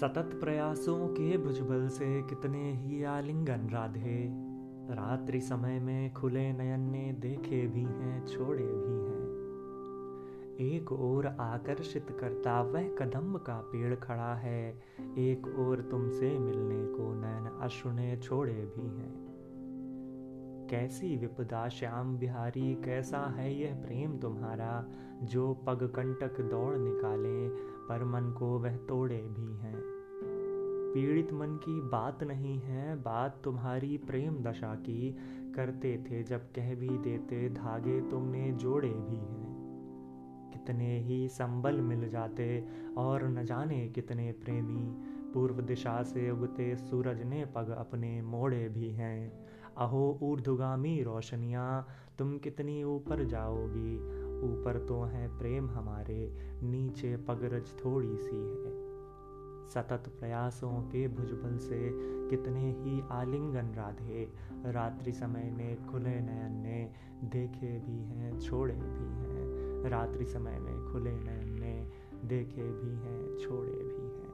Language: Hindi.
सतत प्रयासों के भुजबल से कितने ही आलिंगन राधे। रात्रि समय में खुले नयन ने देखे भी हैं, छोड़े भी हैं। एक ओर आकर्षित करता वह कदम का पेड़ खड़ा है, एक ओर तुमसे मिलने को नयन अश्रु ने छोड़े भी हैं। कैसी विपदा श्याम बिहारी, कैसा है यह प्रेम तुम्हारा? जो पग कंटक दौड़ निकाले, पर मन को वह तोड़े भी हैं। पीड़ित मन की बात नहीं है, बात तुम्हारी प्रेम दशा की करते थे, जब कह भी देते धागे तुमने जोड़े भी हैं। कितने ही संबल मिल जाते और न जाने कितने प्रेमी, पूर्व दिशा से उगते सूरज ने पग अपने मोड़े भी हैं। अहो ऊर्धगामी रोशनियाँ, तुम कितनी ऊपर जाओगी, ऊपर तो है प्रेम हमारे, नीचे पगरज थोड़ी सी है। सतत प्रयासों के भुजबल से कितने ही आलिंगन राधे, रात्रि समय ने खुले नयन ने देखे भी हैं, छोड़े भी हैं। रात्रि समय में खुले नयन ने देखे भी हैं, छोड़े भी हैं।